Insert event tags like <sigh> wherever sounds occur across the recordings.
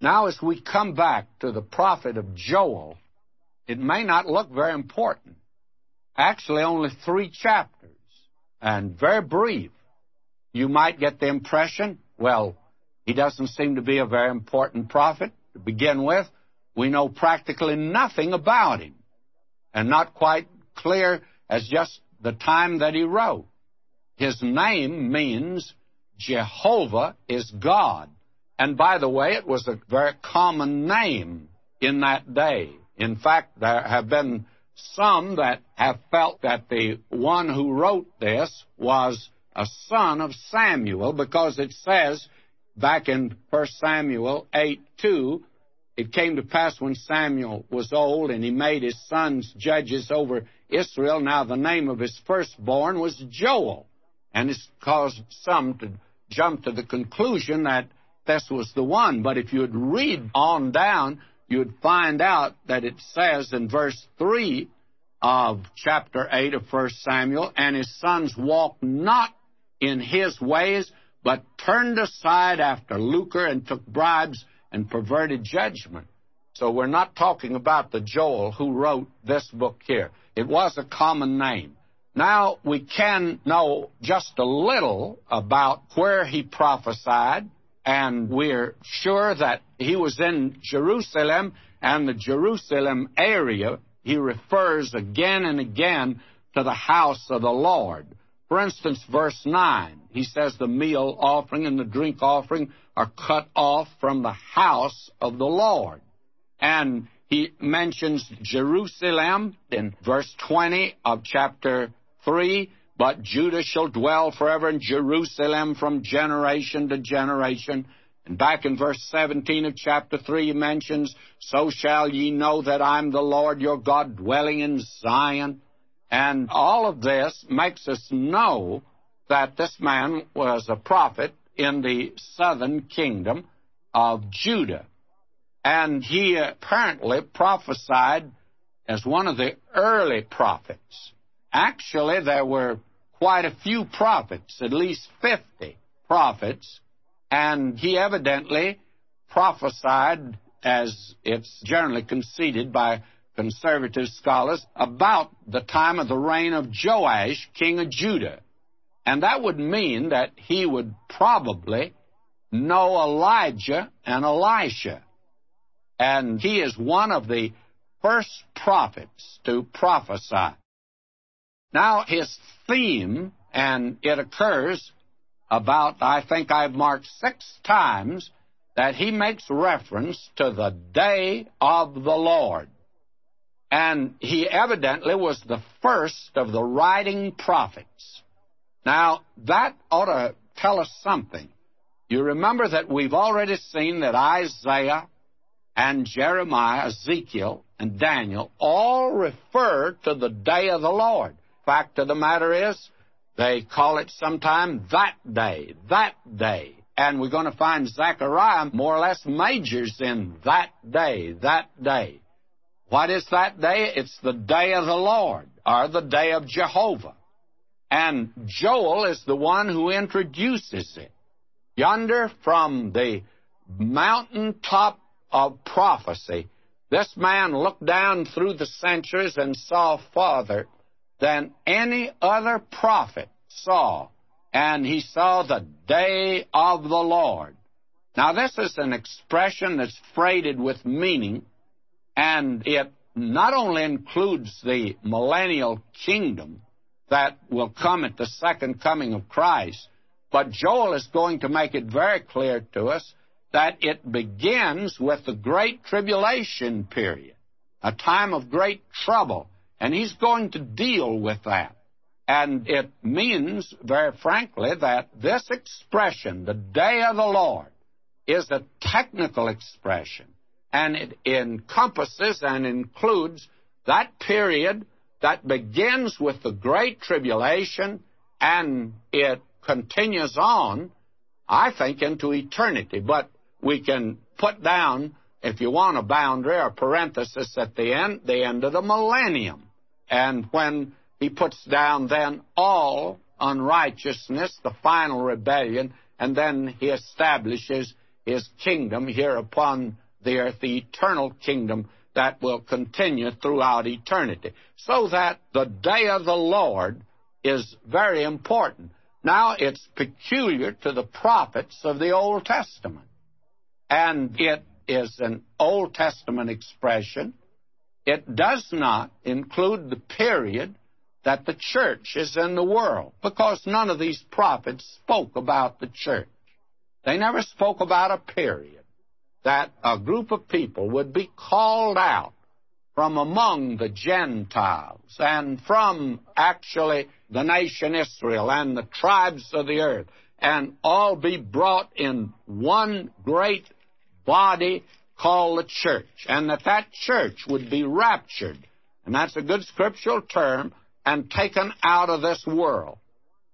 Now, as we come back to the prophet of Joel, it may not look very important. Actually, only three chapters, and very brief. You might get the impression, well, he doesn't seem to be a very important prophet to begin with. We know practically nothing about him, and not quite clear as just the time that he wrote. His name means Jehovah is God. And by the way, it was a very common name in that day. In fact, there have been some that have felt that the one who wrote this was a son of Samuel because it says back in 1 Samuel 8 2, it came to pass when Samuel was old and he made his sons judges over Israel. Now the name of his firstborn was Joel. And it's caused some to jump to the conclusion that this was the one. But if you'd read on down, you'd find out that it says in verse 3 of chapter 8 of 1 Samuel, and his sons walked not in his ways, but turned aside after lucre and took bribes and perverted judgment. So we're not talking about the Joel who wrote this book here. It was a common name. Now we can know just a little about where he prophesied, and we're sure that he was in Jerusalem and the Jerusalem area. He refers again and again to the house of the Lord. For instance, verse 9, he says the meal offering and the drink offering are cut off from the house of the Lord. And he mentions Jerusalem in verse 20 of chapter 3 But Judah shall dwell forever in Jerusalem from generation to generation. And back in verse 17 of chapter 3, he mentions, So shall ye know that I'm the Lord your God dwelling in Zion. And all of this makes us know that this man was a prophet in the southern kingdom of Judah. And he apparently prophesied as one of the early prophets. Actually, there were quite a few prophets, at least 50 prophets, and he evidently prophesied, as it's generally conceded by conservative scholars, about the time of the reign of Joash, king of Judah. And that would mean that he would probably know Elijah and Elisha. And he is one of the first prophets to prophesy. Now, his theme, and it occurs about, I think I've marked six times, that he makes reference to the day of the Lord. And he evidently was the first of the writing prophets. Now, that ought to tell us something. You remember that we've already seen that Isaiah and Jeremiah, Ezekiel, and Daniel all refer to the day of the Lord fact of the matter is, they call it sometime that day, that day. And we're going to find Zechariah more or less majors in that day, that day. What is that day? It's the day of the Lord, or the day of Jehovah. And Joel is the one who introduces it. Yonder from the mountaintop of prophecy, this man looked down through the centuries and saw farther than any other prophet saw, and he saw the day of the Lord. Now, this is an expression that's freighted with meaning, and it not only includes the millennial kingdom that will come at the second coming of Christ, but Joel is going to make it very clear to us that it begins with the Great Tribulation period, a time of great trouble and he's going to deal with that. And it means, very frankly, that this expression, the day of the Lord, is a technical expression. And it encompasses and includes that period that begins with the Great Tribulation and it continues on, I think, into eternity. But we can put down, if you want a boundary or parenthesis at the end, the end of the millennium. And when he puts down then all unrighteousness, the final rebellion, and then he establishes his kingdom here upon the earth, the eternal kingdom that will continue throughout eternity. So that the day of the Lord is very important. Now, it's peculiar to the prophets of the Old Testament. And it is an Old Testament expression. It does not include the period that the church is in the world, because none of these prophets spoke about the church. They never spoke about a period that a group of people would be called out from among the Gentiles and from actually the nation Israel and the tribes of the earth and all be brought in one great body called the church and that that church would be raptured and that's a good scriptural term and taken out of this world.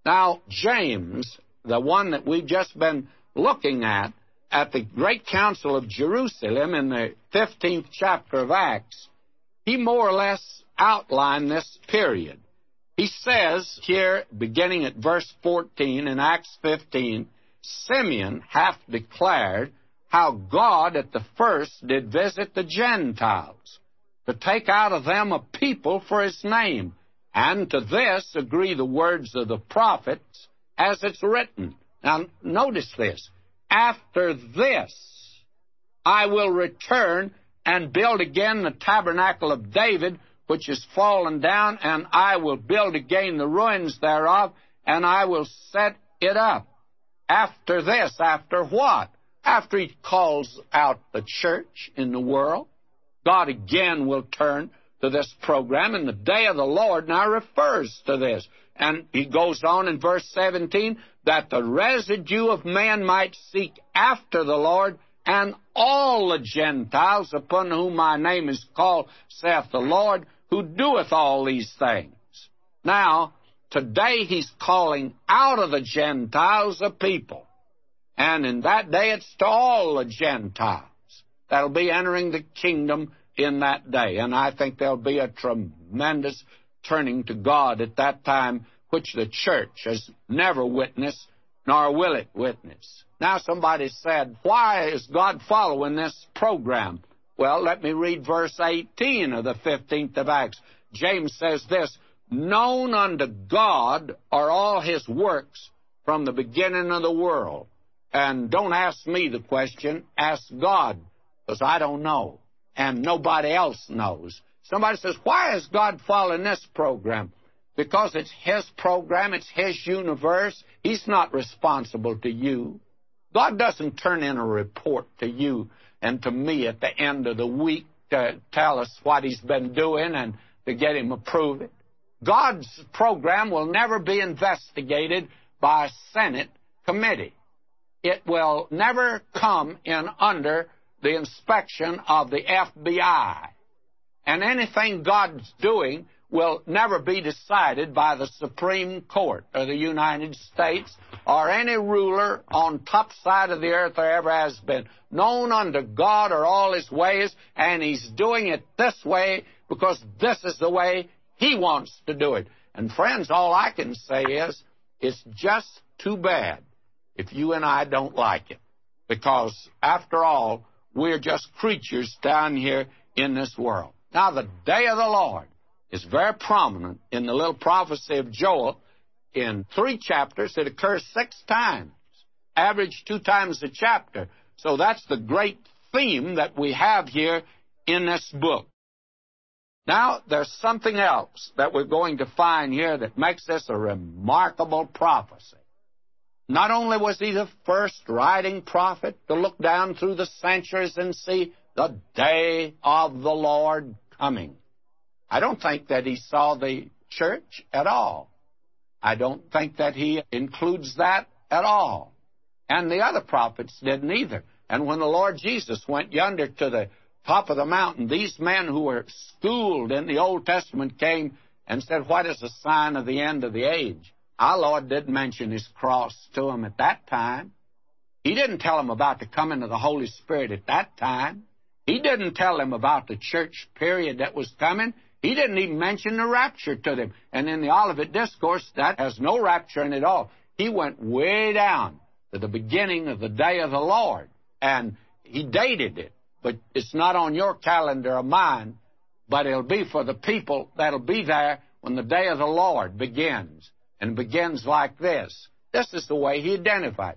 Now, James, the one that we've just been looking at, at the Great Council of Jerusalem in the 15th chapter of Acts, he more or less outlined this period. He says here, beginning at verse 14 in Acts 15, Simeon hath declared how God at the first did visit the Gentiles, to take out of them a people for his name, and to this agree the words of the prophets as it's written. Now, notice this. After this, I will return and build again the tabernacle of David, which is fallen down, and I will build again the ruins thereof, and I will set it up. After this, after what? After he calls out the church in the world, God again will turn to this program, and the day of the Lord now refers to this. And he goes on in verse 17 that the residue of man might seek after the Lord, and all the Gentiles upon whom my name is called, saith the Lord, who doeth all these things. Now, today he's calling out of the Gentiles a people. And in that day it's to all the Gentiles that'll be entering the kingdom in that day. And I think there'll be a tremendous turning to God at that time, which the church has never witnessed, nor will it witness. Now, somebody said, Why is God following this program? Well, let me read verse 18 of the 15th of Acts. James says this Known unto God are all his works from the beginning of the world. And don't ask me the question, ask God, because I don't know and nobody else knows. Somebody says, Why is God following this program? Because it's His program, it's His universe. He's not responsible to you. God doesn't turn in a report to you and to me at the end of the week to tell us what He's been doing and to get Him approved. God's program will never be investigated by a Senate committee. It will never come in under the inspection of the FBI. And anything God's doing will never be decided by the Supreme Court of the United States or any ruler on top side of the earth there ever has been. Known unto God are all his ways, and he's doing it this way because this is the way he wants to do it. And friends, all I can say is, it's just too bad if you and I don't like it. Because after all, we're just creatures down here in this world. Now, the day of the Lord is very prominent in the little prophecy of Joel. In three chapters, it occurs six times, average two times a chapter. So that's the great theme that we have here in this book. Now, there's something else that we're going to find here that makes this a remarkable prophecy. Not only was he the first writing prophet to look down through the centuries and see the day of the Lord coming. I don't think that he saw the church at all. I don't think that he includes that at all. And the other prophets didn't either. And when the Lord Jesus went yonder to the top of the mountain, these men who were schooled in the Old Testament came and said, What is the sign of the end of the age? Our Lord didn't mention His cross to them at that time. He didn't tell them about the coming of the Holy Spirit at that time. He didn't tell them about the church period that was coming. He didn't even mention the rapture to them. And in the Olivet Discourse, that has no rapture in it at all. He went way down to the beginning of the day of the Lord. And he dated it, but it's not on your calendar or mine, but it'll be for the people that'll be there when the day of the Lord begins. And begins like this. This is the way he identified.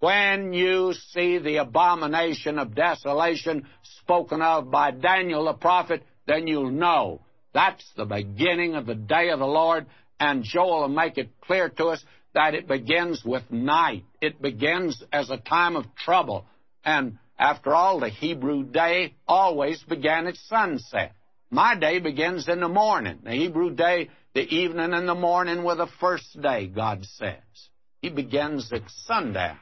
When you see the abomination of desolation spoken of by Daniel the prophet, then you'll know that's the beginning of the day of the Lord. And Joel will make it clear to us that it begins with night. It begins as a time of trouble. And after all, the Hebrew day always began at sunset. My day begins in the morning. The Hebrew day, the evening and the morning were the first day, God says. He begins at sundown.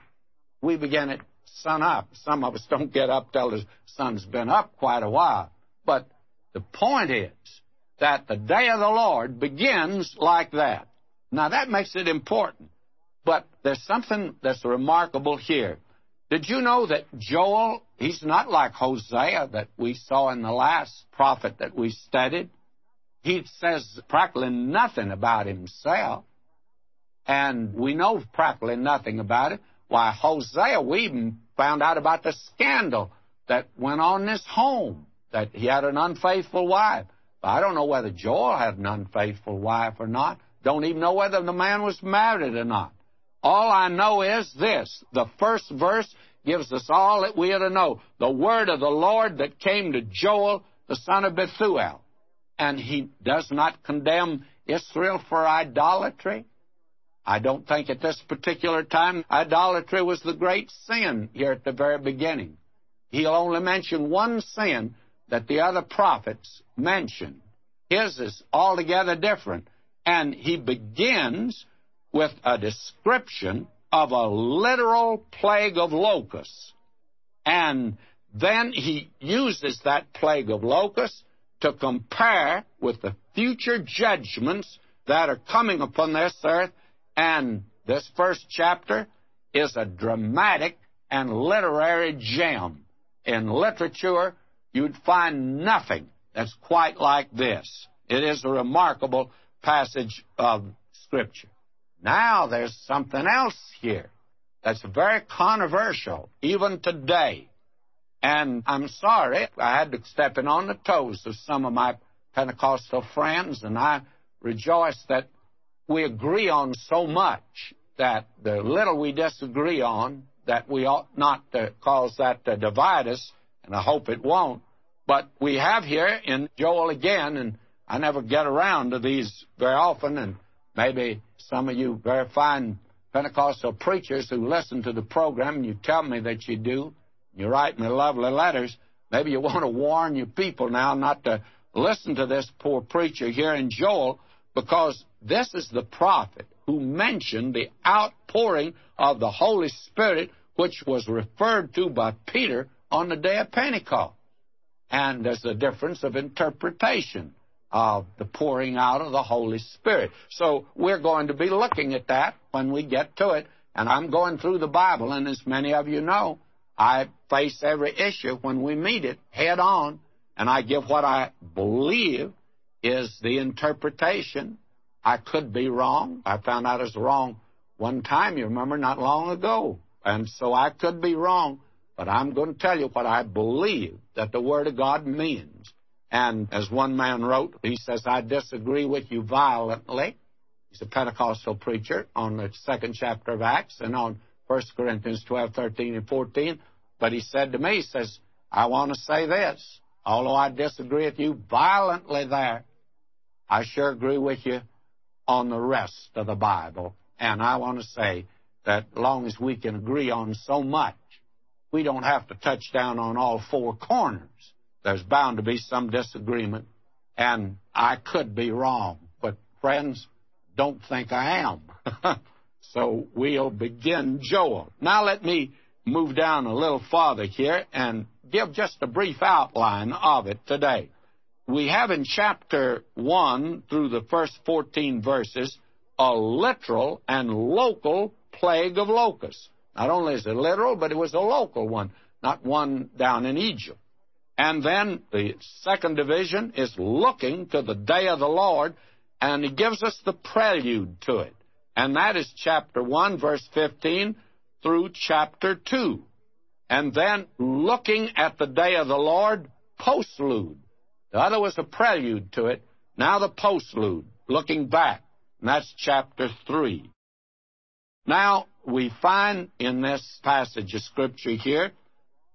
We begin at sun up. Some of us don't get up till the sun's been up quite a while. But the point is that the day of the Lord begins like that. Now that makes it important. But there's something that's remarkable here. Did you know that Joel, he's not like Hosea that we saw in the last prophet that we studied? He says practically nothing about himself. And we know practically nothing about it. Why, Hosea, we even found out about the scandal that went on in his home, that he had an unfaithful wife. I don't know whether Joel had an unfaithful wife or not. Don't even know whether the man was married or not. All I know is this. The first verse gives us all that we are to know. The word of the Lord that came to Joel, the son of Bethuel. And he does not condemn Israel for idolatry. I don't think at this particular time idolatry was the great sin here at the very beginning. He'll only mention one sin that the other prophets mention. His is altogether different. And he begins with a description of a literal plague of locusts. And then he uses that plague of locusts to compare with the future judgments that are coming upon this earth. And this first chapter is a dramatic and literary gem. In literature, you'd find nothing that's quite like this. It is a remarkable passage of Scripture. Now there's something else here that's very controversial, even today. And I'm sorry, I had to step in on the toes of some of my Pentecostal friends, and I rejoice that we agree on so much that the little we disagree on, that we ought not to cause that to divide us, and I hope it won't. But we have here in Joel again, and I never get around to these very often, and maybe some of you very fine Pentecostal preachers who listen to the program, and you tell me that you do, you write me lovely letters, maybe you want to warn your people now not to listen to this poor preacher here in Joel, because this is the prophet who mentioned the outpouring of the Holy Spirit, which was referred to by Peter on the day of Pentecost. And there's a difference of interpretation of the pouring out of the Holy Spirit. So we're going to be looking at that when we get to it. And I'm going through the Bible, and as many of you know, I face every issue when we meet it head on, and I give what I believe is the interpretation. I could be wrong. I found out I was wrong one time, you remember, not long ago. And so I could be wrong. But I'm going to tell you what I believe that the Word of God means. And as one man wrote, he says, I disagree with you violently. He's a Pentecostal preacher on the second chapter of Acts and on 1 Corinthians 12, 13, and 14. But he said to me, he says, I want to say this. Although I disagree with you violently there, I sure agree with you on the rest of the Bible. And I want to say that long as we can agree on so much, we don't have to touch down on all four corners. There's bound to be some disagreement, and I could be wrong. But, friends, don't think I am. <laughs> so we'll begin Joel. Now let me move down a little farther here and give just a brief outline of it today. We have in chapter 1 through the first 14 verses a literal and local plague of locusts. Not only is it literal, but it was a local one, not one down in Egypt. And then the second division is looking to the day of the Lord, and he gives us the prelude to it. And that is chapter 1, verse 15 through chapter 2. and then looking at the day of the Lord, postlude. The other was a prelude to it. Now the postlude, looking back. And that's chapter 3. Now, we find in this passage of Scripture here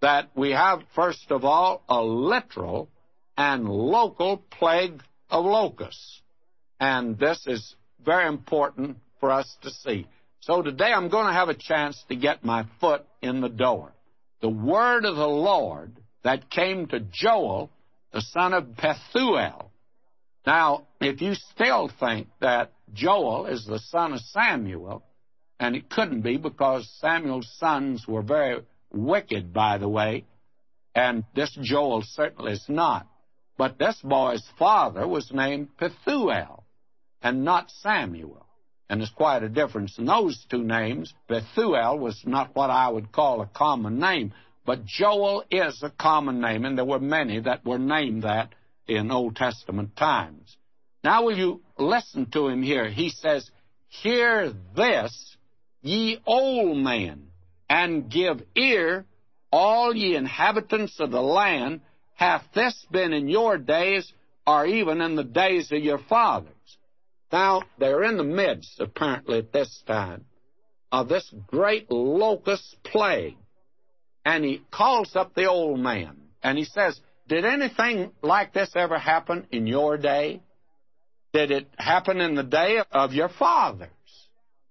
that we have, first of all, a literal and local plague of locusts. And this is very important for us to see. So today I'm going to have a chance to get my foot in the door. The word of the Lord that came to Joel, the son of Pethuel. Now, if you still think that Joel is the son of Samuel, and it couldn't be because Samuel's sons were very wicked, by the way, and this Joel certainly is not. But this boy's father was named Pethuel and not Samuel. And there's quite a difference in those two names. Bethuel was not what I would call a common name, but Joel is a common name, and there were many that were named that in Old Testament times. Now, will you listen to him here? He says, Hear this, ye old men, and give ear, all ye inhabitants of the land, hath this been in your days, or even in the days of your fathers? Now, they're in the midst, apparently, at this time, of this great locust plague. And he calls up the old man, and he says, Did anything like this ever happen in your day? Did it happen in the day of your fathers?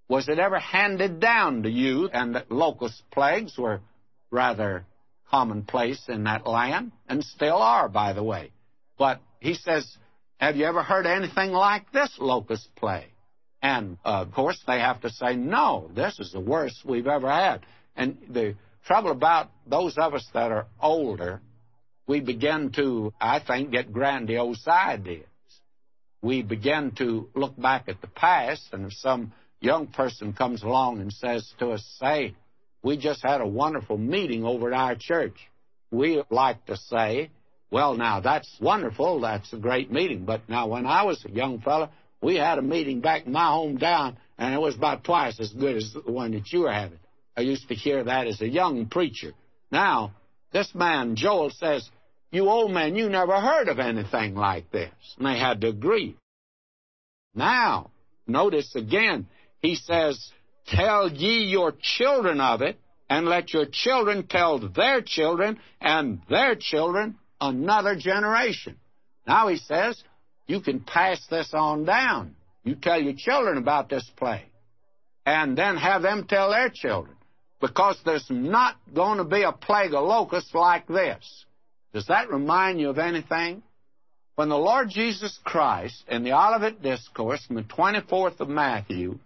Was it ever handed down to you? And locust plagues were rather commonplace in that land, and still are, by the way. But he says, have you ever heard anything like this locust plague? And of course, they have to say, no, this is the worst we've ever had. And the trouble about those of us that are older, we begin to, I think, get grandiose ideas. We begin to look back at the past, and if some young person comes along and says to us, say, we just had a wonderful meeting over at our church. We like to say, well, now, that's wonderful. That's a great meeting. But now, when I was a young fellow, we had a meeting back in my hometown, and it was about twice as good as the one that you were having. I used to hear that as a young preacher. Now, this man, Joel, says, You old man, you never heard of anything like this. And they had to agree. Now, notice again, he says, Tell ye your children of it, and let your children tell their children and their children another generation. Now he says, you can pass this on down. You tell your children about this plague. And then have them tell their children. Because there's not going to be a plague of locusts like this. Does that remind you of anything? When the Lord Jesus Christ, in the Olivet Discourse, in the 24th of Matthew,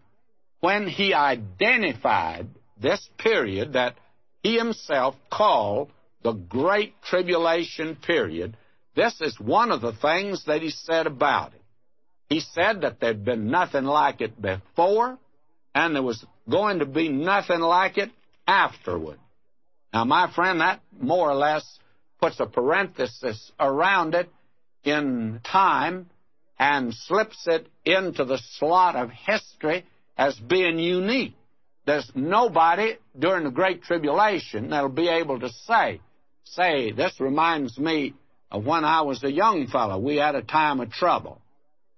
when he identified this period that he himself called the Great Tribulation period, this is one of the things that he said about it. He said that there'd been nothing like it before, and there was going to be nothing like it afterward. Now, my friend, that more or less puts a parenthesis around it in time and slips it into the slot of history as being unique. There's nobody during the Great Tribulation that'll be able to say, say, this reminds me of when I was a young fellow. We had a time of trouble.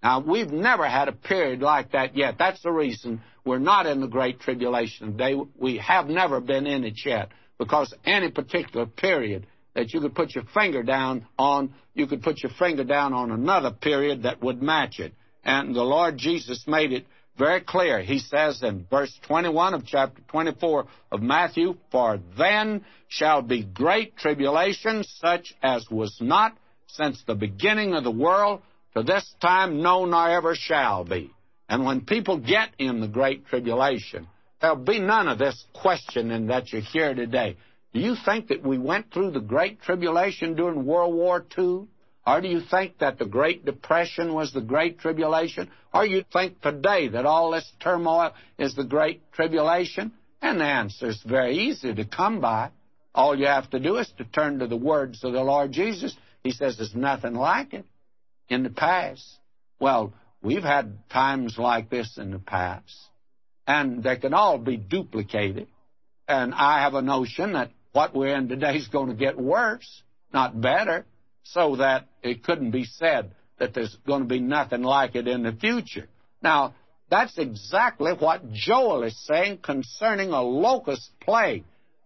Now, we've never had a period like that yet. That's the reason we're not in the Great Tribulation today. We have never been in it yet because any particular period that you could put your finger down on, you could put your finger down on another period that would match it. And the Lord Jesus made it very clear. He says in verse 21 of chapter 24 of Matthew, For then shall be great tribulation, such as was not since the beginning of the world to this time, no, nor ever shall be. And when people get in the great tribulation, there'll be none of this questioning that you hear today. Do you think that we went through the great tribulation during World War II? Or do you think that the Great Depression was the Great Tribulation? Or you think today that all this turmoil is the Great Tribulation? And the answer is very easy to come by. All you have to do is to turn to the words of the Lord Jesus. He says there's nothing like it in the past. Well, we've had times like this in the past, and they can all be duplicated. And I have a notion that what we're in today is going to get worse, not better, so that it couldn't be said that there's going to be nothing like it in the future. Now, that's exactly what Joel is saying concerning a locust plague.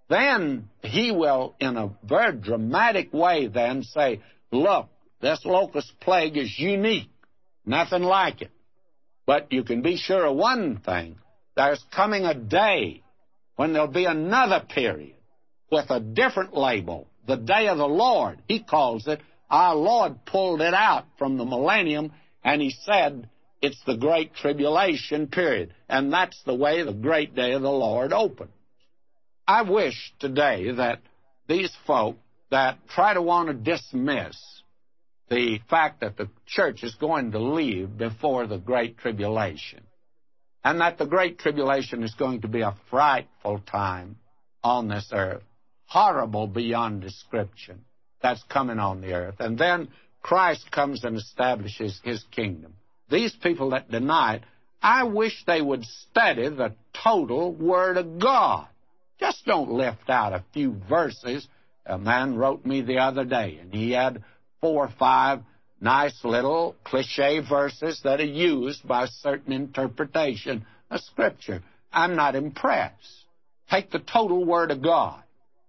Then he will, in a very dramatic way, then say, Look, this locust plague is unique, nothing like it. But you can be sure of one thing there's coming a day when there'll be another period with a different label, the day of the Lord. He calls it. Our Lord pulled it out from the millennium, and he said, it's the great tribulation period. And that's the way the great day of the Lord opened. I wish today that these folk that try to want to dismiss the fact that the church is going to leave before the Great Tribulation, and that the Great Tribulation is going to be a frightful time on this earth, horrible beyond description, that's coming on the earth. And then Christ comes and establishes his kingdom. These people that deny it, I wish they would study the total Word of God. Just don't lift out a few verses. A man wrote me the other day, and he had four or five nice little cliche verses that are used by certain interpretation of Scripture. I'm not impressed. Take the total Word of God.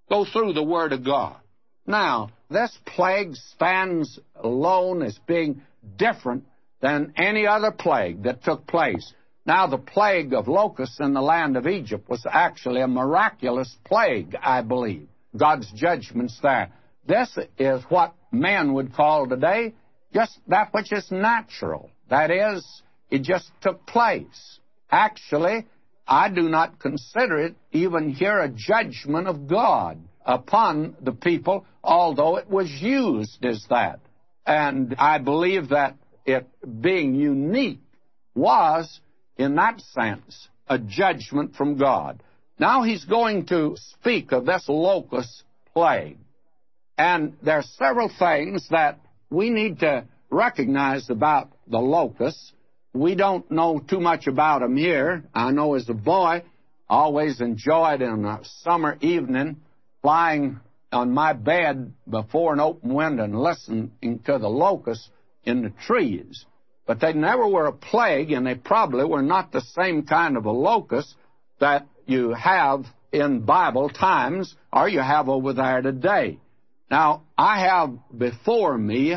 Go through the Word of God. Now, this plague stands alone as being different than any other plague that took place. Now, the plague of locusts in the land of Egypt was actually a miraculous plague, I believe. God's judgments there. This is what men would call today just that which is natural. That is, it just took place. Actually, I do not consider it even here a judgment of God upon the people, although it was used as that. And I believe that it being unique was in that sense, a judgment from God. Now he's going to speak of this locust plague. And there are several things that we need to recognize about the locusts. We don't know too much about them here. I know as a boy, always enjoyed in a summer evening lying on my bed before an open window and listening to the locusts in the trees. But they never were a plague, and they probably were not the same kind of a locust that you have in Bible times or you have over there today. Now, I have before me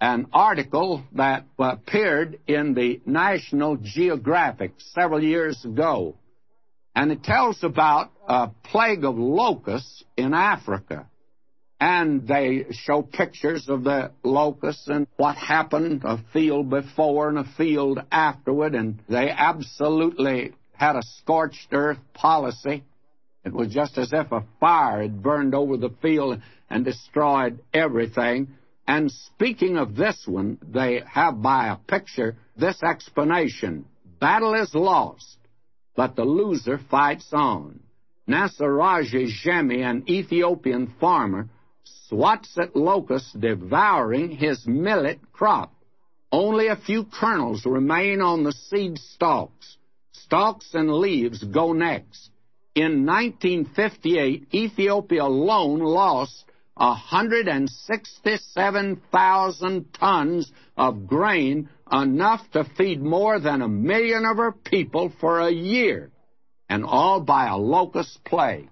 an article that appeared in the National Geographic several years ago, and it tells about a plague of locusts in Africa and they show pictures of the locusts and what happened a field before and a field afterward, and they absolutely had a scorched earth policy. It was just as if a fire had burned over the field and destroyed everything. And speaking of this one, they have by a picture this explanation Battle is lost, but the loser fights on. Nasaraja Jemi, an Ethiopian farmer, swats at locusts devouring his millet crop. Only a few kernels remain on the seed stalks. Stalks and leaves go next. In 1958, Ethiopia alone lost 167,000 tons of grain, enough to feed more than a million of her people for a year, and all by a locust plague.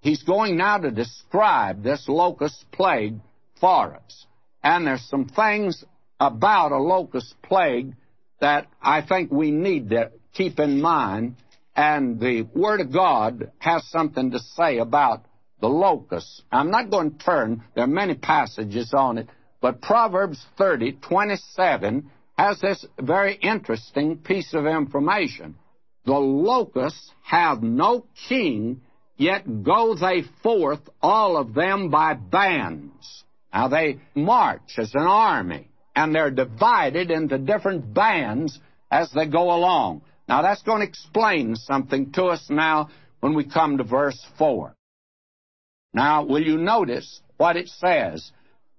He's going now to describe this locust plague for us. And there's some things about a locust plague that I think we need to keep in mind. And the Word of God has something to say about the locust. I'm not going to turn, there are many passages on it, but Proverbs 30, 27 has this very interesting piece of information. The locusts have no king Yet go they forth, all of them by bands. Now they march as an army, and they're divided into different bands as they go along. Now that's going to explain something to us now when we come to verse 4. Now, will you notice what it says?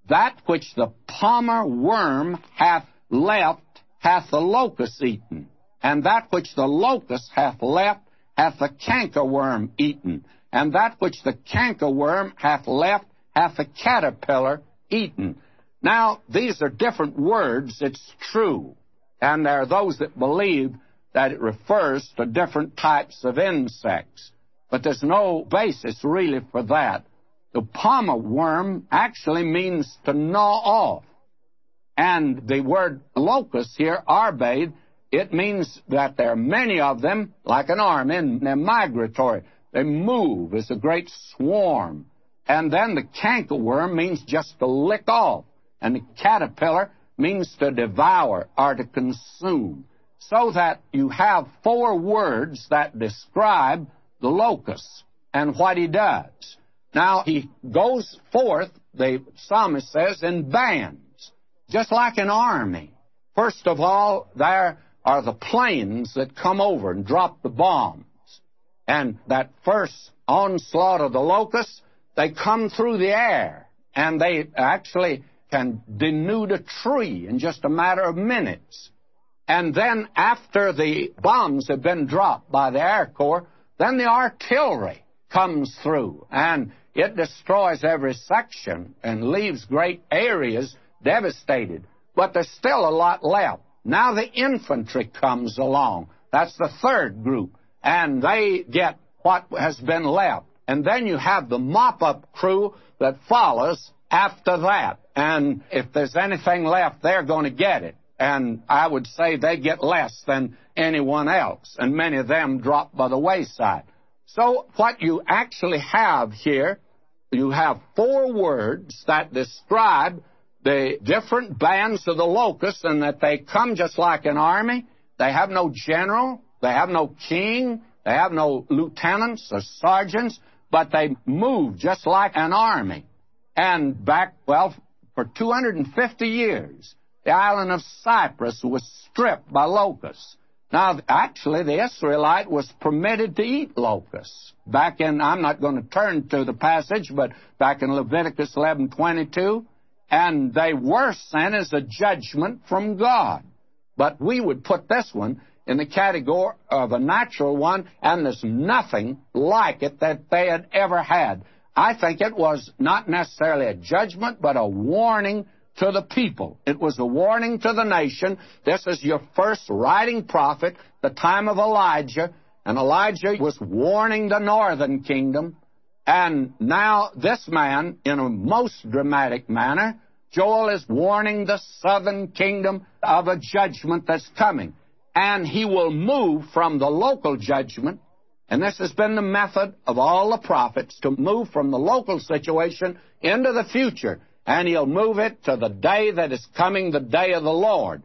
That which the palmer worm hath left hath the locust eaten, and that which the locust hath left hath the cankerworm eaten. and that which the cankerworm hath left hath the caterpillar eaten. Now, these are different words, it's true. And there are those that believe that it refers to different types of insects. But there's no basis really for that. The palmer worm actually means to gnaw off. And the word locust here, arbeh, it means that there are many of them, like an army, and they're migratory. They move as a great swarm. And then the cankerworm means just to lick off. And the caterpillar means to devour or to consume. So that you have four words that describe the locust and what he does. Now, he goes forth, the psalmist says, in bands, just like an army. First of all, there are the planes that come over and drop the bombs. And that first onslaught of the locusts, they come through the air, and they actually can denude a tree in just a matter of minutes. And then after the bombs have been dropped by the Air Corps, then the artillery comes through and it destroys every section and leaves great areas devastated. But there's still a lot left. Now the infantry comes along. That's the third group. And they get what has been left. And then you have the mop up crew that follows after that. And if there's anything left, they're going to get it. And I would say they get less than anyone else. And many of them drop by the wayside. So what you actually have here, you have four words that describe the different bands of the locusts and that they come just like an army. They have no general. They have no king. They have no lieutenants or sergeants, but they move just like an army. And back, well, for 250 years, the island of Cyprus was stripped by locusts. Now, actually, the Israelite was permitted to eat locusts. Back in, I'm not going to turn to the passage, but back in Leviticus 11:22, and they were sent as a judgment from God. But we would put this one in the category of a natural one, and there's nothing like it that they had ever had. I think it was not necessarily a judgment, but a warning to the people. It was a warning to the nation. This is your first writing prophet, the time of Elijah, and Elijah was warning the northern kingdom. And now this man, in a most dramatic manner, Joel is warning the southern kingdom of a judgment that's coming. And he will move from the local judgment, and this has been the method of all the prophets, to move from the local situation into the future and he'll move it to the day that is coming, the day of the Lord.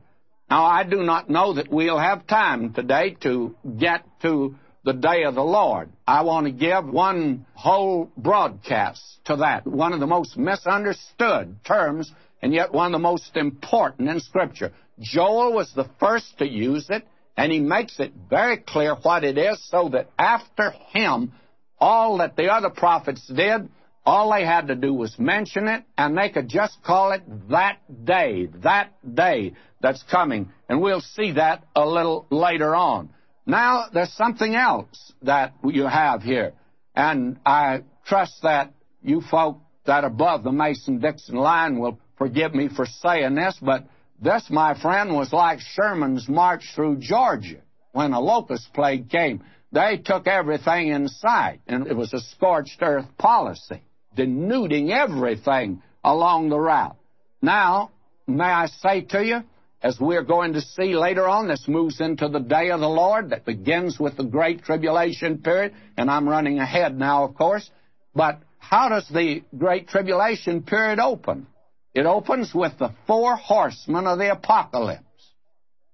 Now, I do not know that we'll have time today to get to the day of the Lord. I want to give one whole broadcast to that, one of the most misunderstood terms, and yet one of the most important in Scripture. Joel was the first to use it, and he makes it very clear what it is so that after him, all that the other prophets did all they had to do was mention it, and they could just call it that day, that day that's coming. And we'll see that a little later on. Now, there's something else that you have here. And I trust that you folk that above the Mason-Dixon line will forgive me for saying this, but this, my friend, was like Sherman's march through Georgia when a locust plague came. They took everything in sight, and it was a scorched earth policy denuding everything along the route. Now, may I say to you, as we're going to see later on, this moves into the day of the Lord that begins with the Great Tribulation period, and I'm running ahead now, of course. But how does the Great Tribulation period open? It opens with the four horsemen of the apocalypse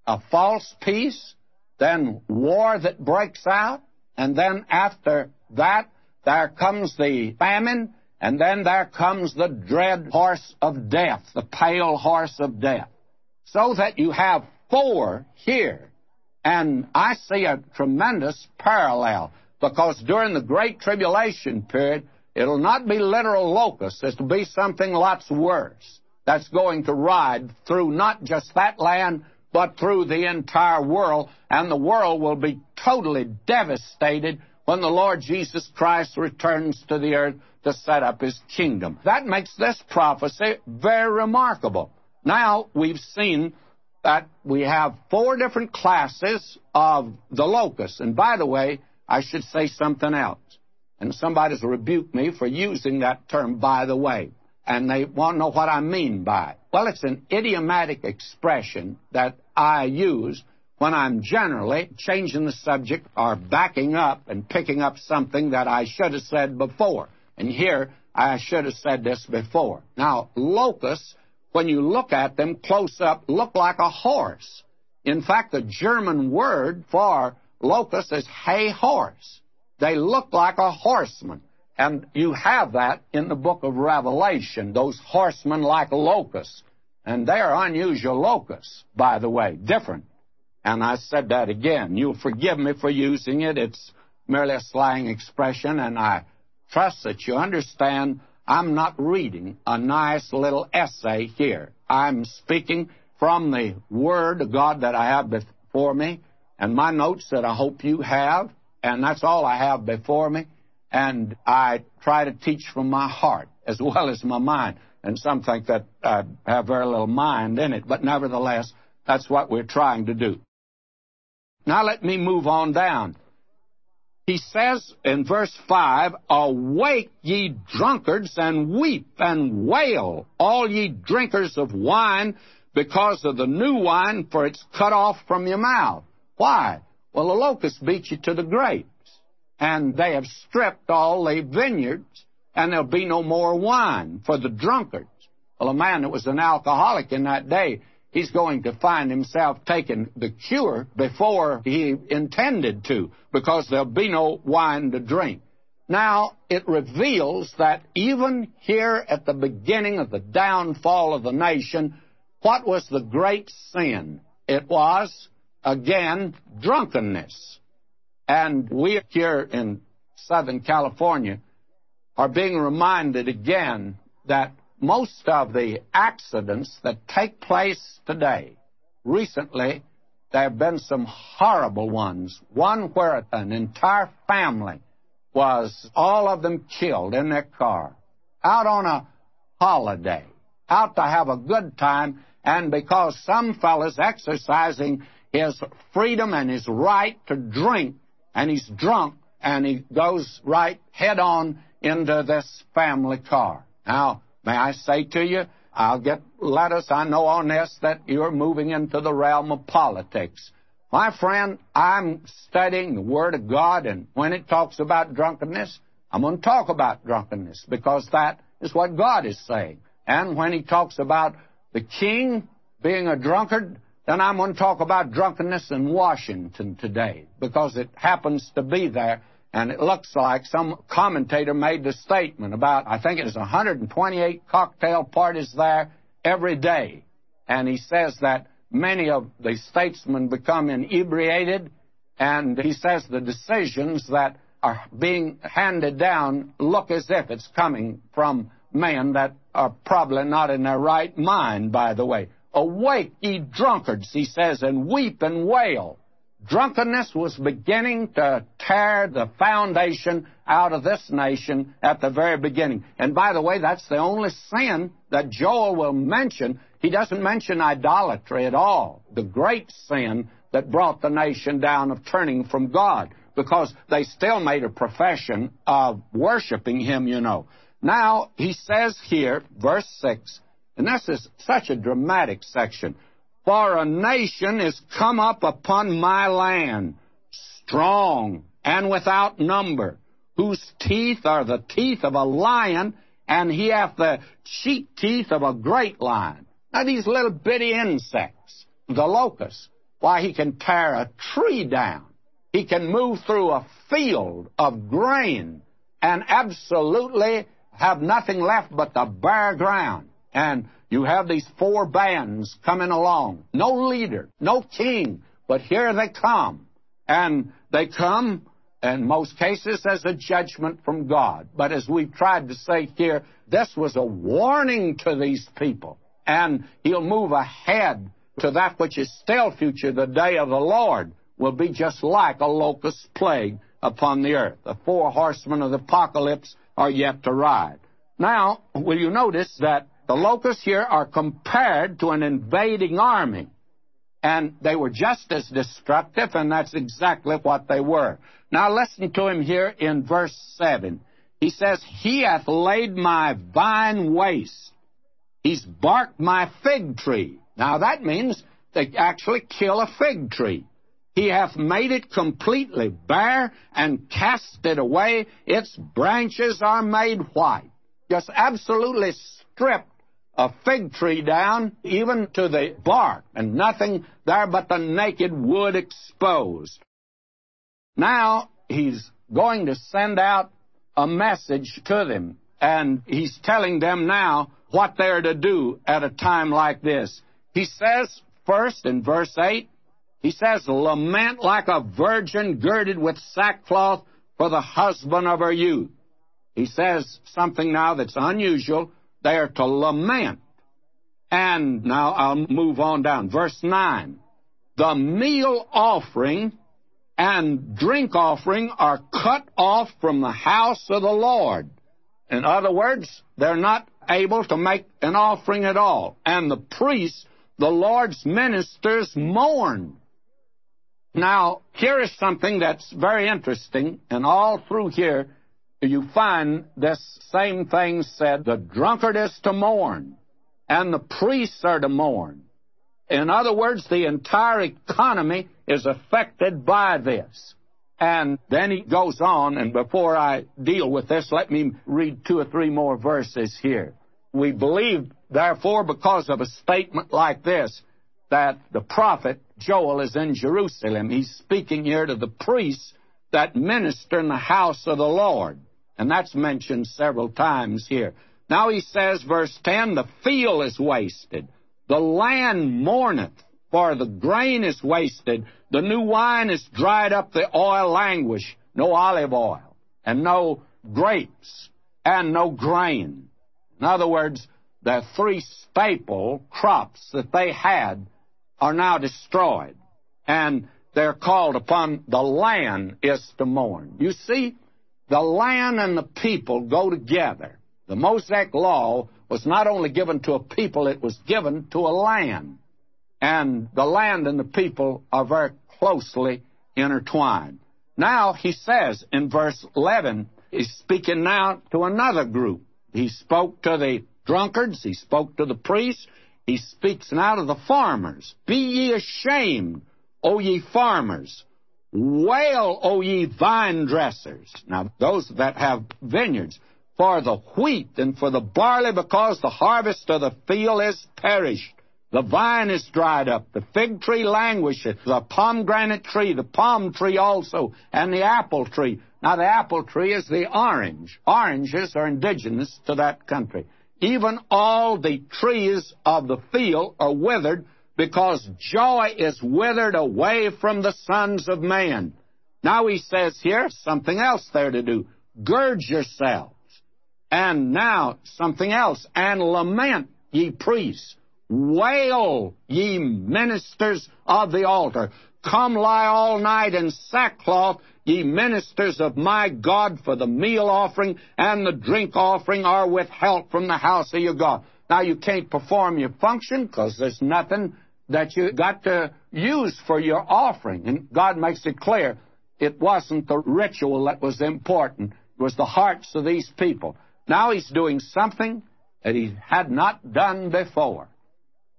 a false peace, then war that breaks out, and then after that, there comes the famine, and then there comes the dread horse of death, the pale horse of death. So that you have four here. And I see a tremendous parallel because during the Great Tribulation period, it'll not be literal locusts. It'll be something lots worse that's going to ride through not just that land, but through the entire world. And the world will be totally devastated when the Lord Jesus Christ returns to the earth to set up his kingdom. That makes this prophecy very remarkable. Now, we've seen that we have four different classes of the locust. And by the way, I should say something else. And somebody's rebuked me for using that term, by the way. And they want to know what I mean by it. Well, it's an idiomatic expression that I use when I'm generally changing the subject or backing up and picking up something that I should have said before. And here, I should have said this before. Now, locusts, when you look at them close up, look like a horse. In fact, the German word for locust is hay horse. They look like a horseman. And you have that in the book of Revelation, those horsemen like locusts. And they're unusual locusts, by the way, different. And I said that again. You'll forgive me for using it. It's merely a slang expression, and I trust that you understand I'm not reading a nice little essay here. I'm speaking from the Word of God that I have before me, and my notes that I hope you have, and that's all I have before me. And I try to teach from my heart <laughs> as well as my mind. And some think that I have very little mind in it, but nevertheless, that's what we're trying to do. Now let me move on down. He says in verse 5, Awake, ye drunkards, and weep and wail, all ye drinkers of wine, because of the new wine, for it's cut off from your mouth. Why? Well, the locusts beat you to the grapes, and they have stripped all the vineyards, and there'll be no more wine for the drunkards. Well, a man that was an alcoholic in that day, he's going to find himself taking the cure before he intended to, because there'll be no wine to drink. Now, it reveals that even here at the beginning of the downfall of the nation, what was the great sin? It was again drunkenness. And we here in Southern California are being reminded again that most of the accidents that take place today, recently, there have been some horrible ones. One where an entire family was, all of them killed in their car, out on a holiday, out to have a good time, and because some fellas exercising his freedom and his right to drink, and he's drunk, and he goes right head on into this family car. Now, may I say to you, I'll get letters, I know on this, that you're moving into the realm of politics. My friend, I'm studying the Word of God, and when it talks about drunkenness, I'm going to talk about drunkenness because that is what God is saying. And when He talks about the king being a drunkard, then I'm going to talk about drunkenness in Washington today because it happens to be there. And it looks like some commentator made the statement about, I think it was 128 cocktail parties there every day. And he says that many of the statesmen become inebriated, and he says the decisions that are being handed down look as if it's coming from men that are probably not in their right mind, by the way. Awake, ye drunkards, he says, and weep and wail. Drunkenness was beginning to tear the foundation out of this nation at the very beginning. And by the way, that's the only sin that Joel will mention. He doesn't mention idolatry at all, the great sin that brought the nation down of turning from God, because they still made a profession of worshiping Him, you know. Now, he says here, verse 6, and this is such a dramatic section. For a nation is come up upon my land, strong and without number, whose teeth are the teeth of a lion, and he hath the cheek teeth of a great lion. Now, these little bitty insects, the locust, why, he can tear a tree down. He can move through a field of grain and absolutely have nothing left but the bare ground. And you have these four bands coming along. No leader, no king, but here they come. And they come, in most cases, as a judgment from God. But as we've tried to say here, this was a warning to these people. And he'll move ahead to that which is still future. The day of the Lord will be just like a locust plague upon the earth. The four horsemen of the apocalypse are yet to ride. Now, will you notice that the locusts here are compared to an invading army? And they were just as destructive, and that's exactly what they were. Now, listen to him here in verse 7. He says, He hath laid my vine waste. He's barked my fig tree. Now, that means they actually kill a fig tree. He hath made it completely bare and cast it away. Its branches are made white. Just absolutely stripped a fig tree down, even to the bark, and nothing there but the naked wood exposed. Now he's going to send out a message to them, and he's telling them now what they're to do at a time like this. He says, first in verse 8, he says, Lament like a virgin girded with sackcloth for the husband of her youth. He says something now that's unusual. They are to lament. And now I'll move on down. Verse 9. The meal offering and drink offering are cut off from the house of the Lord. In other words, they're not able to make an offering at all. And the priests, the Lord's ministers, mourn. Now, here is something that's very interesting, and all through here you find this same thing said the drunkard is to mourn, and the priests are to mourn. In other words, the entire economy is affected by this. And then he goes on, and before I deal with this, let me read two or three more verses here. We believe, therefore, because of a statement like this, that the prophet Joel is in Jerusalem. He's speaking here to the priests that minister in the house of the Lord. And that's mentioned several times here. Now he says, verse 10, the field is wasted. The land mourneth, for the grain is wasted. The new wine is dried up, the oil languish. No olive oil, and no grapes, and no grain. In other words, the three staple crops that they had are now destroyed, and they're called upon the land is to mourn. You see, the land and the people go together. The Mosaic law was not only given to a people, it was given to a land. And the land and the people are very closely intertwined. Now, he says in verse 11, he's speaking now to another group. He spoke to the drunkards, he spoke to the priests, he speaks now to the farmers. Be ye ashamed, O ye farmers. Wail, O ye vine dressers. Now, those that have vineyards. For the wheat and for the barley, because the harvest of the field is perished. The vine is dried up, the fig tree languisheth, the pomegranate tree, the palm tree also, and the apple tree. Now, the apple tree is the orange. Oranges are indigenous to that country. Even all the trees of the field are withered because joy is withered away from the sons of man. Now he says here something else there to do. Gird yourselves. And now something else. And lament, ye priests. Wail, ye ministers of the altar. Come lie all night in sackcloth Ye ministers of my God, for the meal offering and the drink offering are withheld from the house of your God. Now, you can't perform your function because there's nothing that you got to use for your offering. And God makes it clear it wasn't the ritual that was important, it was the hearts of these people. Now he's doing something that he had not done before.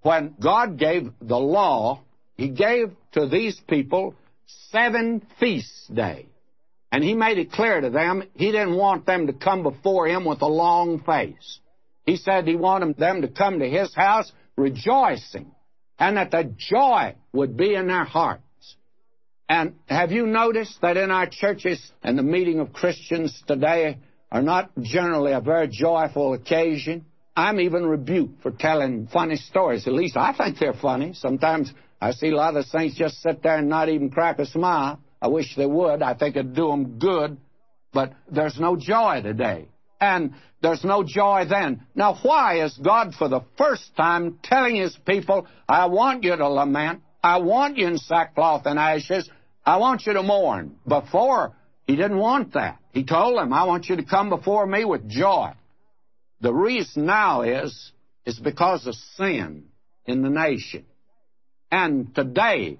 When God gave the law, he gave to these people seven feast day. And he made it clear to them he didn't want them to come before him with a long face. He said he wanted them to come to his house rejoicing and that the joy would be in their hearts. And have you noticed that in our churches and the meeting of Christians today are not generally a very joyful occasion? I'm even rebuked for telling funny stories. At least I think they're funny. Sometimes I see a lot of saints just sit there and not even crack a smile. I wish they would. I think it'd do them good. But there's no joy today. And there's no joy then. Now, why is God for the first time telling his people, I want you to lament. I want you in sackcloth and ashes. I want you to mourn. Before, He didn't want that. He told them, I want you to come before me with joy. The reason now is, is because of sin in the nation. And today,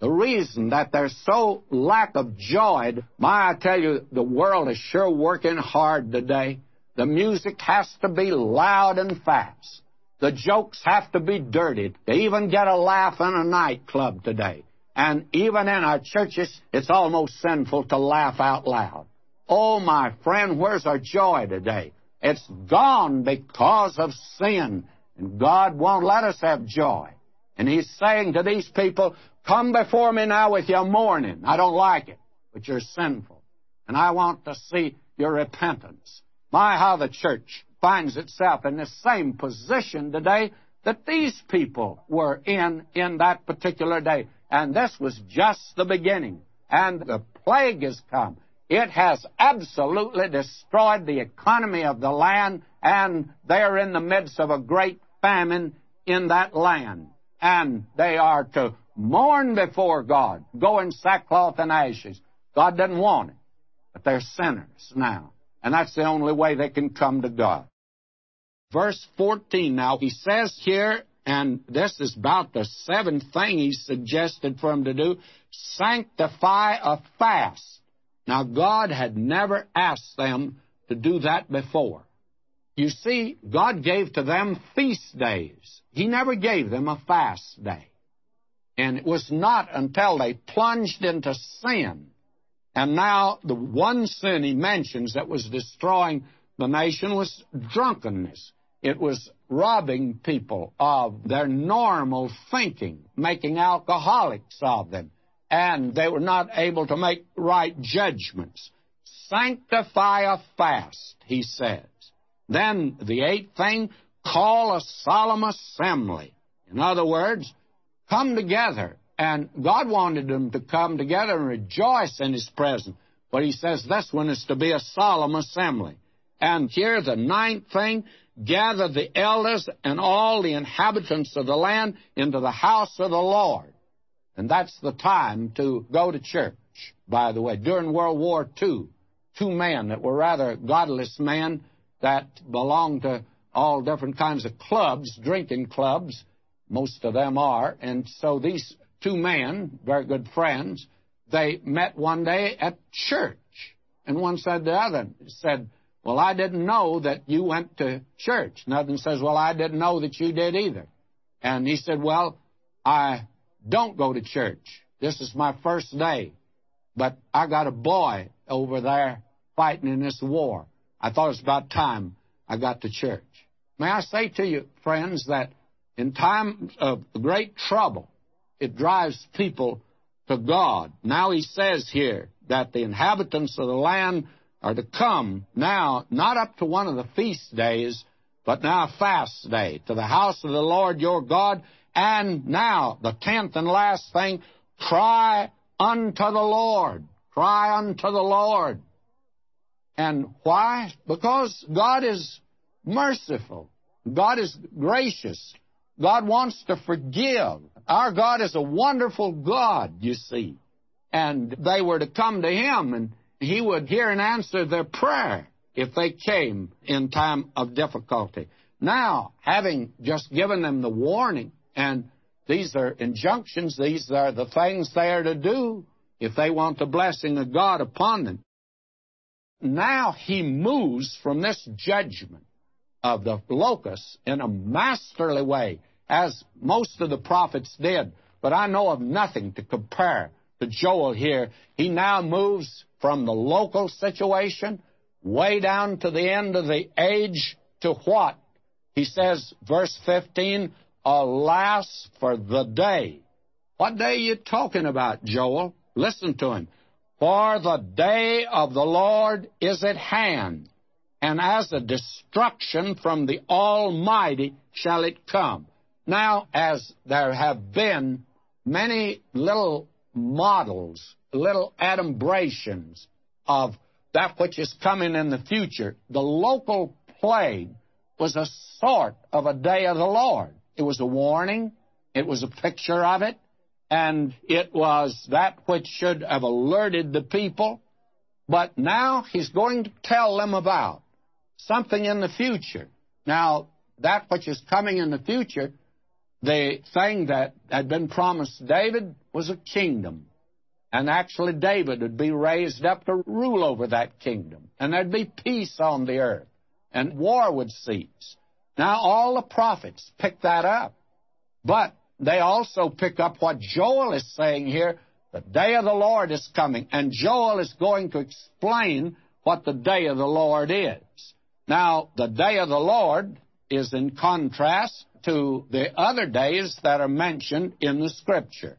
the reason that there's so lack of joy, my, I tell you, the world is sure working hard today. The music has to be loud and fast. The jokes have to be dirty. They even get a laugh in a nightclub today. And even in our churches, it's almost sinful to laugh out loud. Oh, my friend, where's our joy today? It's gone because of sin. And God won't let us have joy. And He's saying to these people, Come before me now with your mourning. I don't like it, but you're sinful. And I want to see your repentance. My, how the church finds itself in the same position today that these people were in in that particular day. And this was just the beginning. And the plague has come. It has absolutely destroyed the economy of the land, and they're in the midst of a great famine in that land and they are to mourn before God, go in sackcloth and ashes. God doesn't want it, but they're sinners now, and that's the only way they can come to God. Verse 14 now, he says here, and this is about the seventh thing he suggested for them to do sanctify a fast. Now, God had never asked them to do that before. You see, God gave to them feast days. He never gave them a fast day. And it was not until they plunged into sin. And now, the one sin he mentions that was destroying the nation was drunkenness. It was robbing people of their normal thinking, making alcoholics of them, and they were not able to make right judgments. Sanctify a fast, he says. Then the eighth thing, call a solemn assembly. In other words, come together. And God wanted them to come together and rejoice in His presence. But He says this one is to be a solemn assembly. And here the ninth thing, gather the elders and all the inhabitants of the land into the house of the Lord. And that's the time to go to church, by the way. During World War II, two men that were rather godless men that belonged to all different kinds of clubs, drinking clubs. Most of them are. And so these two men, very good friends, they met one day at church. And one said to the other, said, Well, I didn't know that you went to church. Another says, Well, I didn't know that you did either. And he said, Well, I don't go to church. This is my first day. But I got a boy over there fighting in this war. I thought it was about time I got to church. May I say to you, friends, that in times of great trouble, it drives people to God. Now he says here that the inhabitants of the land are to come now, not up to one of the feast days, but now a fast day, to the house of the Lord your God. And now, the tenth and last thing, cry unto the Lord. Cry unto the Lord. And why? Because God is merciful. God is gracious. God wants to forgive. Our God is a wonderful God, you see. And they were to come to Him, and He would hear and answer their prayer if they came in time of difficulty. Now, having just given them the warning, and these are injunctions, these are the things they are to do if they want the blessing of God upon them now he moves from this judgment of the locusts in a masterly way, as most of the prophets did. But I know of nothing to compare to Joel here. He now moves from the local situation way down to the end of the age to what? He says, verse 15, Alas for the day. What day are you talking about, Joel? Listen to him. For the day of the Lord is at hand, and as a destruction from the Almighty shall it come. Now, as there have been many little models, little adumbrations of that which is coming in the future, the local plague was a sort of a day of the Lord. It was a warning, it was a picture of it, and it was that which should have alerted the people. But now he's going to tell them about something in the future. Now, that which is coming in the future, the thing that had been promised David was a kingdom. And actually, David would be raised up to rule over that kingdom. And there'd be peace on the earth. And war would cease. Now, all the prophets pick that up. But they also pick up what Joel is saying here. The day of the Lord is coming. And Joel is going to explain what the day of the Lord is. Now, the day of the Lord is in contrast to the other days that are mentioned in the Scripture.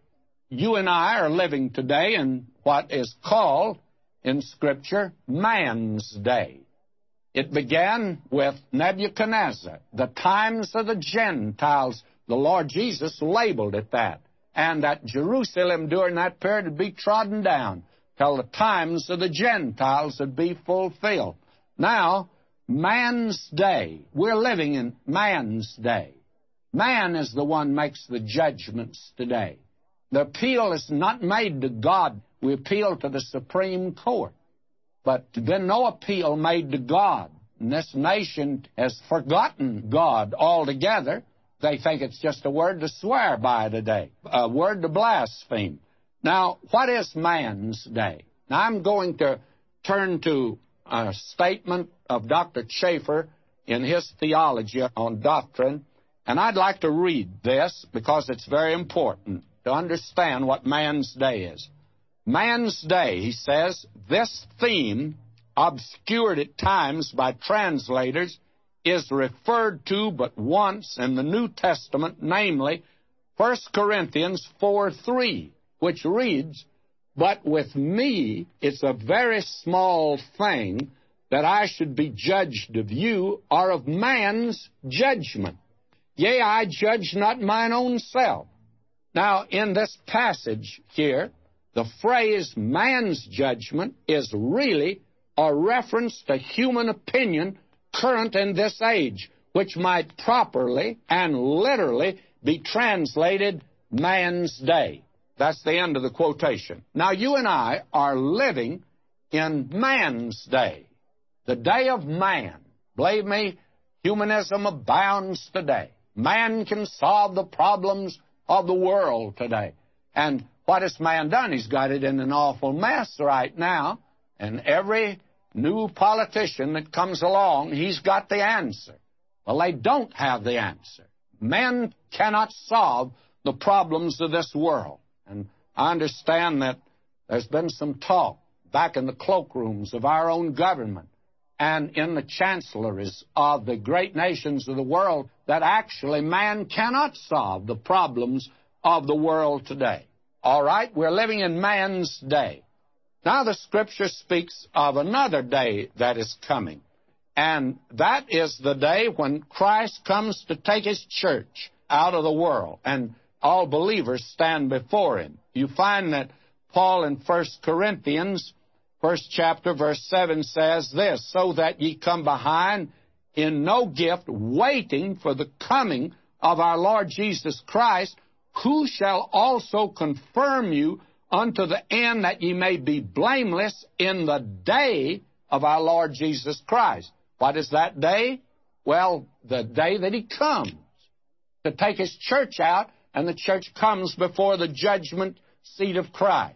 You and I are living today in what is called in Scripture man's day. It began with Nebuchadnezzar, the times of the Gentiles. The Lord Jesus labeled it that. And that Jerusalem during that period would be trodden down till the times of the Gentiles would be fulfilled. Now, man's day. We're living in man's day. Man is the one makes the judgments today. The appeal is not made to God. We appeal to the Supreme Court. But there's no appeal made to God. And this nation has forgotten God altogether. They think it's just a word to swear by today, a word to blaspheme. Now, what is man's day? Now, I'm going to turn to a statement of Dr. Chafer in his theology on doctrine, and I'd like to read this because it's very important to understand what man's day is. Man's day, he says, this theme, obscured at times by translators, is referred to but once in the New Testament, namely 1 Corinthians 4 3, which reads, But with me it's a very small thing that I should be judged of you are of man's judgment. Yea, I judge not mine own self. Now, in this passage here, the phrase man's judgment is really a reference to human opinion current in this age, which might properly and literally be translated man's day. That's the end of the quotation. Now, you and I are living in man's day the day of man. Believe me, humanism abounds today. Man can solve the problems of the world today. And what has man done? He's got it in an awful mess right now. And every new politician that comes along, he's got the answer. Well, they don't have the answer. Men cannot solve the problems of this world. And I understand that there's been some talk back in the cloakrooms of our own government and in the chancelleries of the great nations of the world that actually man cannot solve the problems of the world today. All right, we're living in man's day. Now the scripture speaks of another day that is coming. And that is the day when Christ comes to take his church out of the world and all believers stand before him. You find that Paul in 1 Corinthians First chapter, verse 7 says this So that ye come behind in no gift, waiting for the coming of our Lord Jesus Christ, who shall also confirm you unto the end that ye may be blameless in the day of our Lord Jesus Christ. What is that day? Well, the day that he comes to take his church out, and the church comes before the judgment seat of Christ.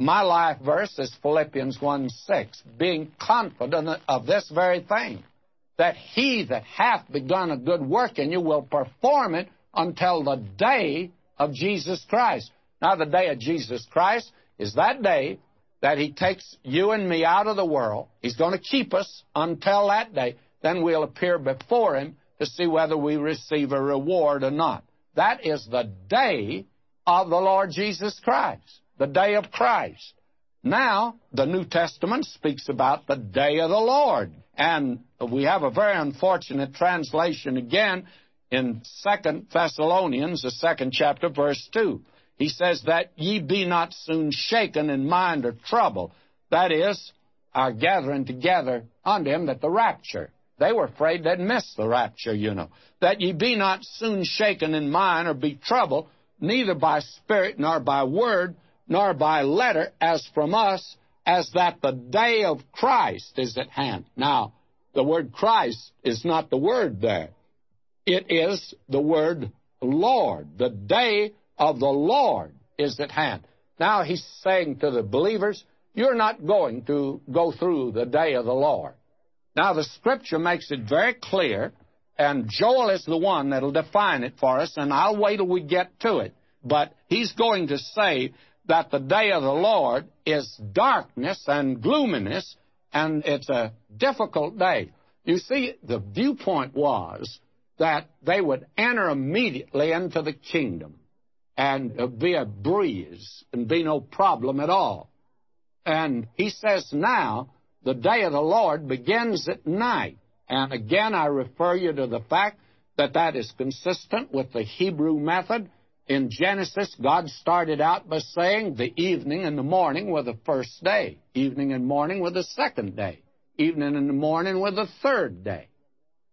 My life verse is Philippians 1 6, being confident of this very thing, that he that hath begun a good work in you will perform it until the day of Jesus Christ. Now, the day of Jesus Christ is that day that he takes you and me out of the world. He's going to keep us until that day. Then we'll appear before him to see whether we receive a reward or not. That is the day of the Lord Jesus Christ the day of Christ. Now, the New Testament speaks about the day of the Lord. And we have a very unfortunate translation again in Second Thessalonians, the second chapter, verse 2. He says that ye be not soon shaken in mind or trouble. That is, our gathering together unto him that the rapture. They were afraid they'd miss the rapture, you know. That ye be not soon shaken in mind or be troubled, neither by spirit nor by word, nor by letter as from us, as that the day of Christ is at hand. Now, the word Christ is not the word there. It is the word Lord. The day of the Lord is at hand. Now he's saying to the believers, you're not going to go through the day of the Lord. Now the scripture makes it very clear, and Joel is the one that'll define it for us, and I'll wait till we get to it. But he's going to say that the day of the Lord is darkness and gloominess, and it's a difficult day. You see, the viewpoint was that they would enter immediately into the kingdom and be a breeze and be no problem at all. And he says now, the day of the Lord begins at night. And again, I refer you to the fact that that is consistent with the Hebrew method in Genesis, God started out by saying the evening and the morning were the first day, evening and morning were the second day, evening and the morning were the third day.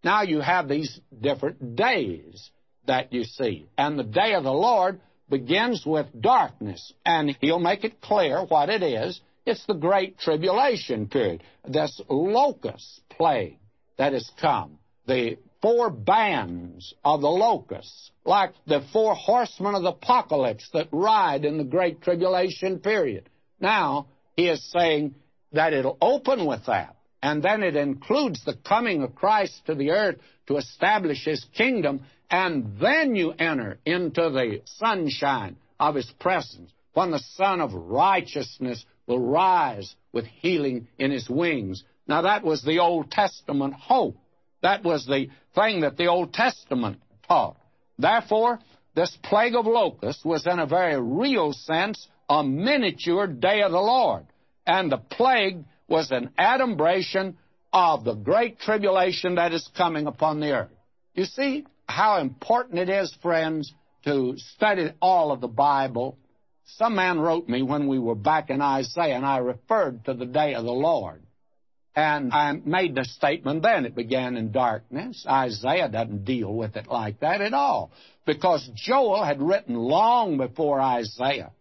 Now you have these different days that you see. And the day of the Lord begins with darkness, and He'll make it clear what it is. It's the Great Tribulation period, this locust plague that has come. The four bands of the locusts, like the four horsemen of the apocalypse that ride in the great tribulation period. Now, he is saying that it'll open with that, and then it includes the coming of Christ to the earth to establish his kingdom, and then you enter into the sunshine of his presence, when the Sun of Righteousness will rise with healing in his wings. Now, that was the Old Testament hope. That was the thing that the Old Testament taught. Therefore, this plague of locusts was, in a very real sense, a miniature day of the Lord. And the plague was an adumbration of the great tribulation that is coming upon the earth. You see how important it is, friends, to study all of the Bible. Some man wrote me when we were back in Isaiah, and I referred to the day of the Lord. And I made the statement then. It began in darkness. Isaiah doesn't deal with it like that at all. Because Joel had written long before Isaiah.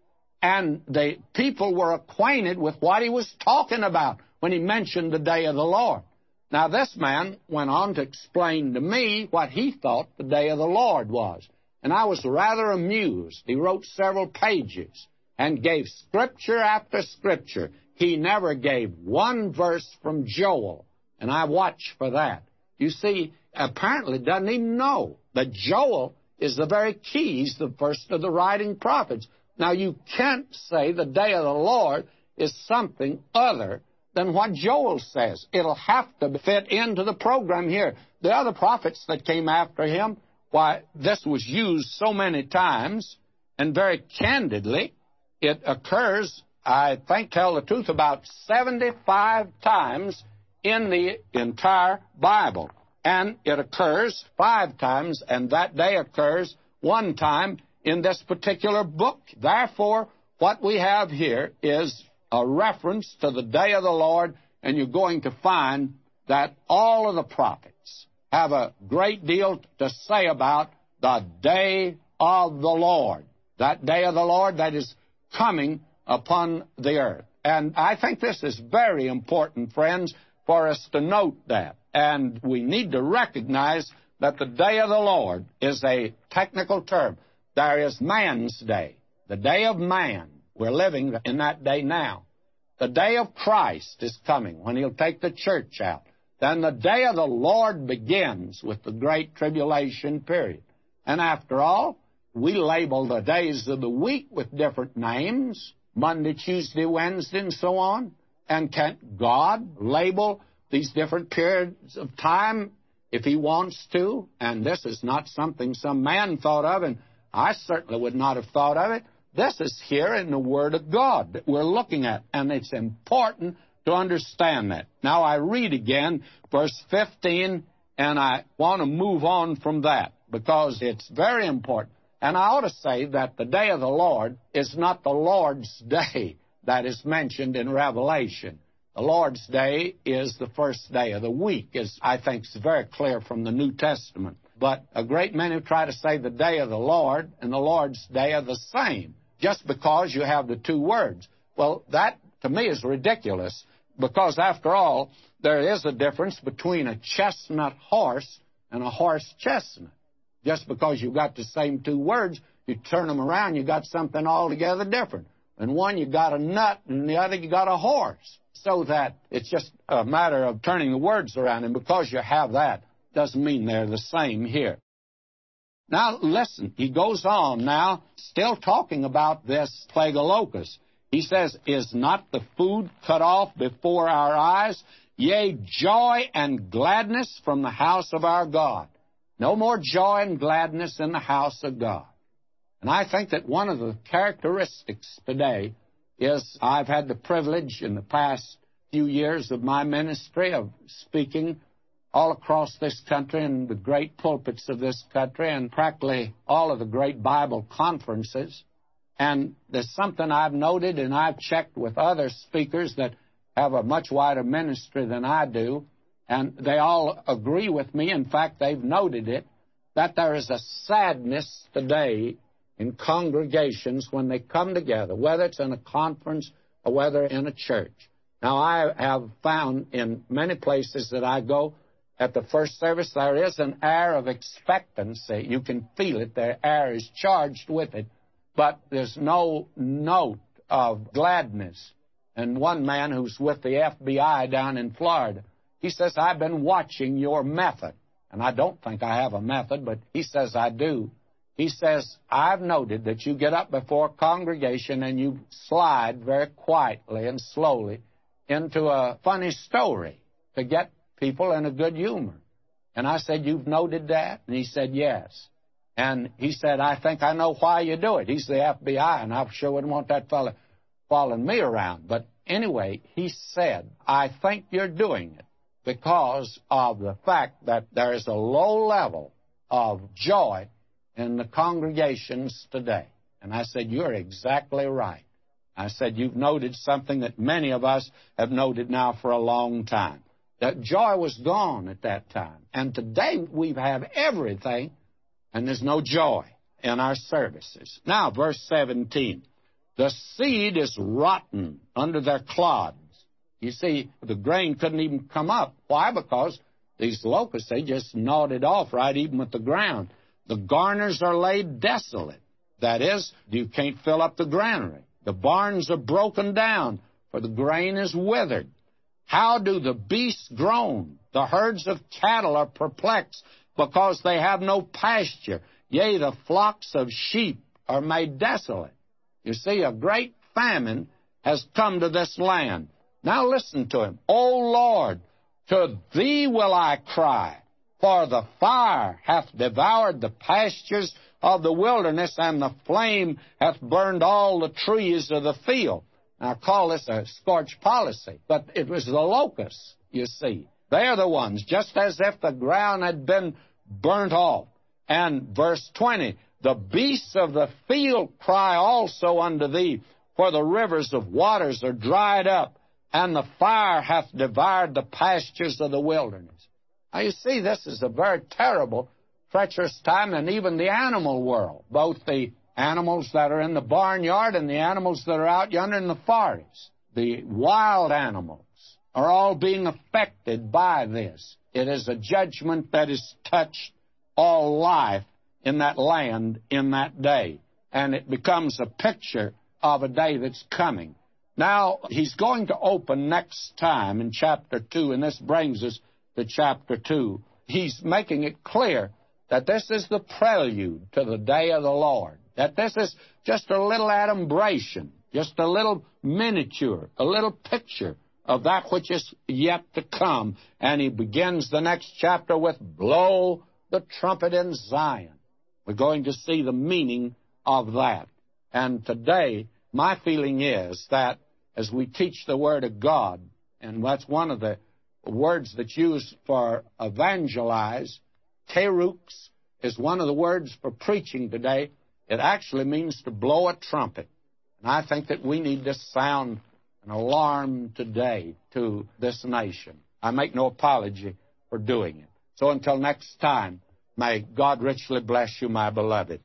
And the people were acquainted with what he was talking about when he mentioned the day of the Lord. Now, this man went on to explain to me what he thought the day of the Lord was. And I was rather amused. He wrote several pages and gave scripture after scripture he never gave one verse from Joel, and I watch for that. You see, apparently doesn't even know that Joel is the very key. He's the first of the writing prophets. Now, you can't say the day of the Lord is something other than what Joel says. It'll have to fit into the program here. The other prophets that came after him, why, this was used so many times, and very candidly, it occurs I think, tell the truth, about 75 times in the entire Bible. And it occurs five times, and that day occurs one time in this particular book. Therefore, what we have here is a reference to the day of the Lord, and you're going to find that all of the prophets have a great deal to say about the day of the Lord. That day of the Lord that is coming upon the earth. And I think this is very important, friends, for us to note that. And we need to recognize that the day of the Lord is a technical term. There is man's day, the day of man. We're living in that day now. The day of Christ is coming when he'll take the church out. Then the day of the Lord begins with the great tribulation period. And after all, we label the days of the week with different names. Monday, Tuesday, Wednesday, and so on? And can God label these different periods of time if He wants to? And this is not something some man thought of, and I certainly would not have thought of it. This is here in the Word of God that we're looking at, and it's important to understand that. Now I read again verse 15, and I want to move on from that because it's very important. And I ought to say that the day of the Lord is not the Lord's day that is mentioned in Revelation. The Lord's day is the first day of the week, as I think is very clear from the New Testament. But a great many try to say the day of the Lord and the Lord's day are the same, just because you have the two words. Well, that to me is ridiculous because, after all, there is a difference between a chestnut horse and a horse chestnut. Just because you've got the same two words, you turn them around, you got something altogether different. And one you got a nut, and the other you got a horse. So that it's just a matter of turning the words around. And because you have that, doesn't mean they're the same here. Now, listen, he goes on now, still talking about this plague of locusts. He says, Is not the food cut off before our eyes? Yea, joy and gladness from the house of our God. No more joy and gladness in the house of God. And I think that one of the characteristics today is I've had the privilege in the past few years of my ministry of speaking all across this country and the great pulpits of this country and practically all of the great Bible conferences. And there's something I've noted and I've checked with other speakers that have a much wider ministry than I do, and they all agree with me. In fact, they've noted it that there is a sadness today in congregations when they come together, whether it's in a conference or whether in a church. Now, I have found in many places that I go at the first service, there is an air of expectancy. You can feel it. The air is charged with it, but there's no note of gladness. And one man who's with the FBI down in Florida, he says, I've been watching your method. And I don't think I have a method, but he says I do. He says, I've noted that you get up before a congregation and you slide very quietly and slowly into a funny story to get people in a good humor. And I said, You've noted that? And he said, Yes. And he said, I think I know why you do it. He's the FBI, and I sure wouldn't want that fellow following me around. But anyway, he said, I think you're doing it because of the fact that there is a low level of joy in the congregations today. And I said, You're exactly right. I said, You've noted something that many of us have noted now for a long time. That joy was gone at that time. And today we have everything, and there's no joy in our services. Now, verse 17. The seed is rotten under their clods. You see, the grain couldn't even come up. Why? Because these locusts, they just gnawed it off right even with the ground. The garners are laid desolate. That is, you can't fill up the granary. The barns are broken down, for the grain is withered. How do the beasts groan? The herds of cattle are perplexed, because they have no pasture. Yea, the flocks of sheep are made desolate. You see, a great famine has come to this land. Now listen to him. O Lord, to thee will I cry. For the fire hath devoured the pastures of the wilderness, and the flame hath burned all the trees of the field. Now, I call this a scorch policy, but it was the locusts, you see. They're the ones, just as if the ground had been burnt off. And verse 20, the beasts of the field cry also unto thee, for the rivers of waters are dried up, and the fire hath devoured the pastures of the wilderness. Now, you see, this is a very terrible, treacherous time, and even the animal world, both the animals that are in the barnyard and the animals that are out yonder in the forest, the wild animals, are all being affected by this. It is a judgment that has touched all life in that land in that day. And it becomes a picture of a day that's coming. Now, he's going to open next time in chapter 2, and this brings us to chapter 2, he's making it clear that this is the prelude to the day of the Lord, that this is just a little adumbration, just a little miniature, a little picture of that which is yet to come. And he begins the next chapter with, Blow the trumpet in Zion. We're going to see the meaning of that. And today, my feeling is that as we teach the Word of God, and that's one of the words that's used for evangelize. Kerux is one of the words for preaching today. It actually means to blow a trumpet. And I think that we need to sound an alarm today to this nation. I make no apology for doing it. So until next time, may God richly bless you, my beloved.